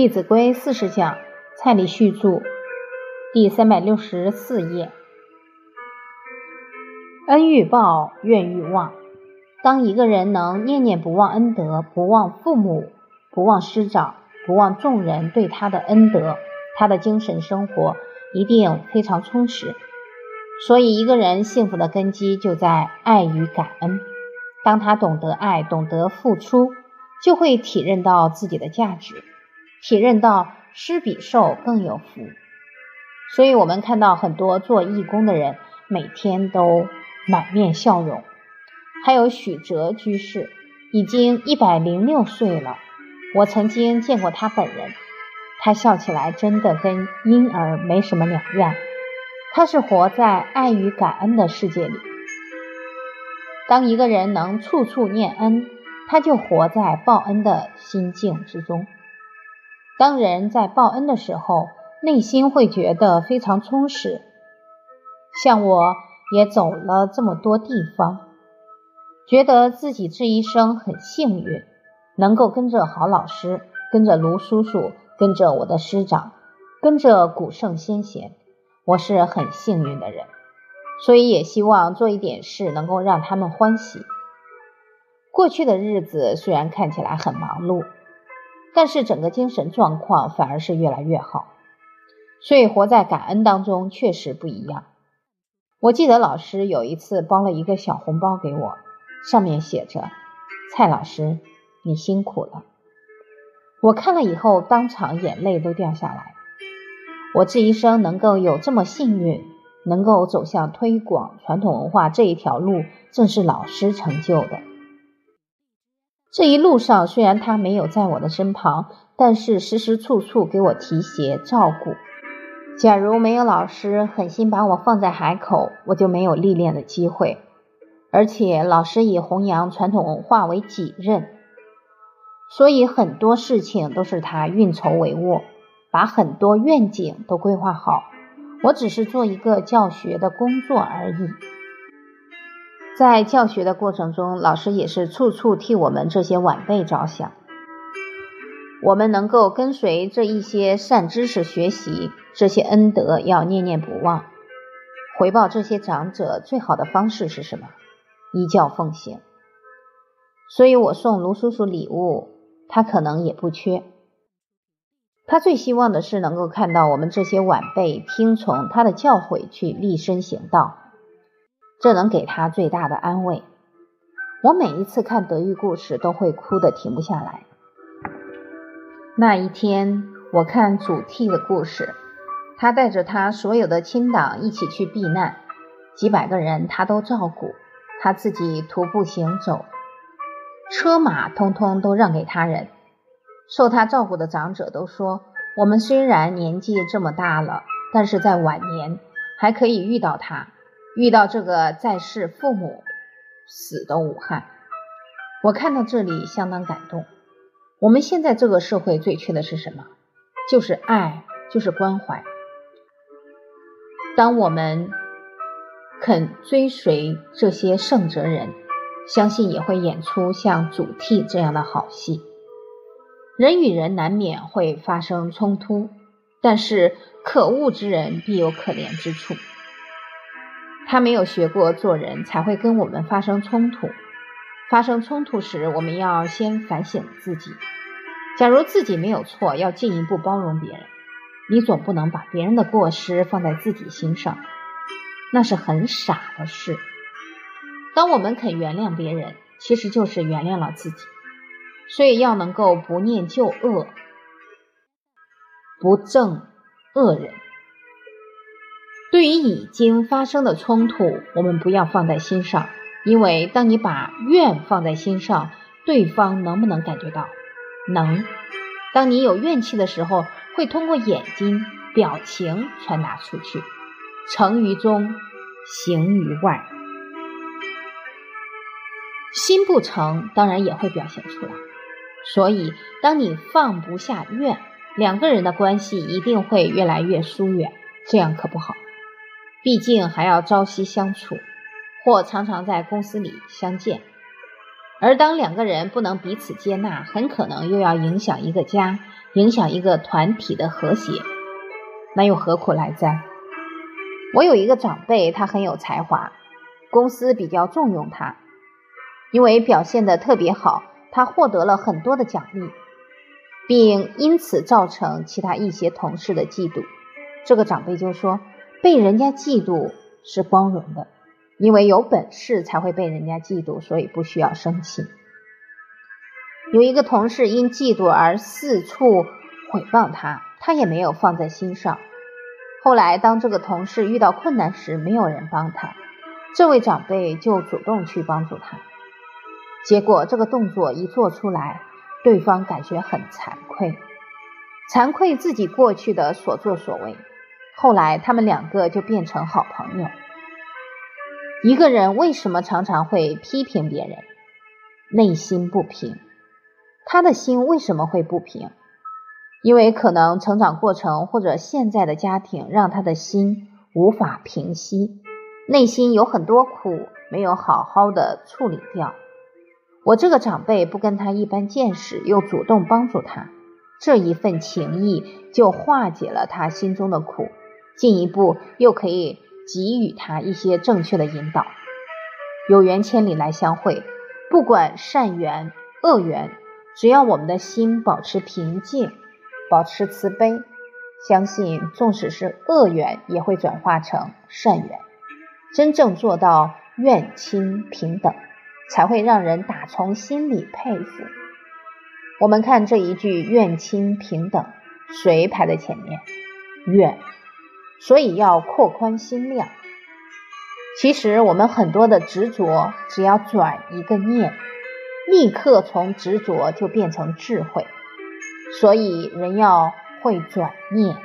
弟子规》四十讲，蔡礼旭著，第三百六十四页。恩欲报，怨欲忘。当一个人能念念不忘恩德，不忘父母，不忘师长，不忘众人对他的恩德，他的精神生活一定非常充实。所以，一个人幸福的根基就在爱与感恩。当他懂得爱，懂得付出，就会体认到自己的价值，体认到施比受更有福。所以，我们看到很多做义工的人每天都满面笑容。还有许哲居士，已经一百零六岁了。我曾经见过他本人，他笑起来真的跟婴儿没什么两样。他是活在爱与感恩的世界里。当一个人能处处念恩，他就活在报恩的心境之中。当人在报恩的时候，内心会觉得非常充实。像我也走了这么多地方，觉得自己这一生很幸运，能够跟着好老师，跟着卢叔叔，跟着我的师长，跟着古圣先贤。我是很幸运的人，所以也希望做一点事，能够让他们欢喜。过去的日子虽然看起来很忙碌，但是整个精神状况反而是越来越好。所以活在感恩当中确实不一样。我记得老师有一次包了一个小红包给我，上面写着：“蔡老师，你辛苦了。”我看了以后，当场眼泪都掉下来。我这一生能够有这么幸运，能够走向推广传统文化这一条路，正是老师成就的。这一路上，虽然他没有在我的身旁，但是时时处处给我提携照顾。假如没有老师狠心把我放在海口，我就没有历练的机会。而且老师以弘扬传统文化为己任，所以很多事情都是他运筹帷幄。把很多愿景都规划好，我只是做一个教学的工作而已。在教学的过程中，老师也是处处替我们这些晚辈着想。我们能够跟随这一些善知识学习，这些恩德要念念不忘。回报这些长者最好的方式是什么？依教奉行。所以我送卢叔叔礼物，他可能也不缺。他最希望的是能够看到我们这些晚辈听从他的教诲去立身行道，这能给他最大的安慰。我每一次看德育故事都会哭得停不下来。那一天，我看祖逖的故事，他带着他所有的亲党一起去避难，几百个人他都照顾，他自己徒步行走，车马通通都让给他人。受他照顾的长者都说：“我们虽然年纪这么大了，但是在晚年还可以遇到他，遇到这个在世父母死的武汉。”我看到这里相当感动。我们现在这个社会最缺的是什么？就是爱，就是关怀。当我们肯追随这些圣哲人，相信也会演出像主替这样的好戏。人与人难免会发生冲突，但是可恶之人必有可怜之处。他没有学过做人，才会跟我们发生冲突。发生冲突时，我们要先反省自己。假如自己没有错，要进一步包容别人。你总不能把别人的过失放在自己心上，那是很傻的事。当我们肯原谅别人，其实就是原谅了自己。所以要能够不念旧恶，不憎恶人。对于已经发生的冲突，我们不要放在心上，因为当你把怨放在心上，对方能不能感觉到？能。当你有怨气的时候，会通过眼睛表情传达出去，成于中，行于外。心不成，当然也会表现出来。所以，当你放不下怨，两个人的关系一定会越来越疏远，这样可不好。毕竟还要朝夕相处，或常常在公司里相见。而当两个人不能彼此接纳，很可能又要影响一个家，影响一个团体的和谐，那又何苦来哉？我有一个长辈，他很有才华，公司比较重用他，因为表现的特别好，他获得了很多的奖励，并因此造成其他一些同事的嫉妒。这个长辈就说：“被人家嫉妒是光荣的。”因为有本事才会被人家嫉妒，所以不需要生气。有一个同事因嫉妒而四处毁谤他，他也没有放在心上。后来当这个同事遇到困难时，没有人帮他，这位长辈就主动去帮助他。结果这个动作一做出来，对方感觉很惭愧，惭愧自己过去的所作所为。后来他们两个就变成好朋友。一个人为什么常常会批评别人？内心不平。他的心为什么会不平？因为可能成长过程或者现在的家庭让他的心无法平息，内心有很多苦没有好好的处理掉。我这个长辈不跟他一般见识，又主动帮助他，这一份情谊就化解了他心中的苦，进一步又可以。给予他一些正确的引导，有缘千里来相会，不管善缘恶缘，只要我们的心保持平静，保持慈悲，相信纵使是恶缘也会转化成善缘，真正做到愿亲平等，才会让人打从心里佩服。我们看这一句愿亲平等，谁排在前面？愿。所以要扩宽心量。其实我们很多的执着，只要转一个念，立刻从执着就变成智慧。所以人要会转念。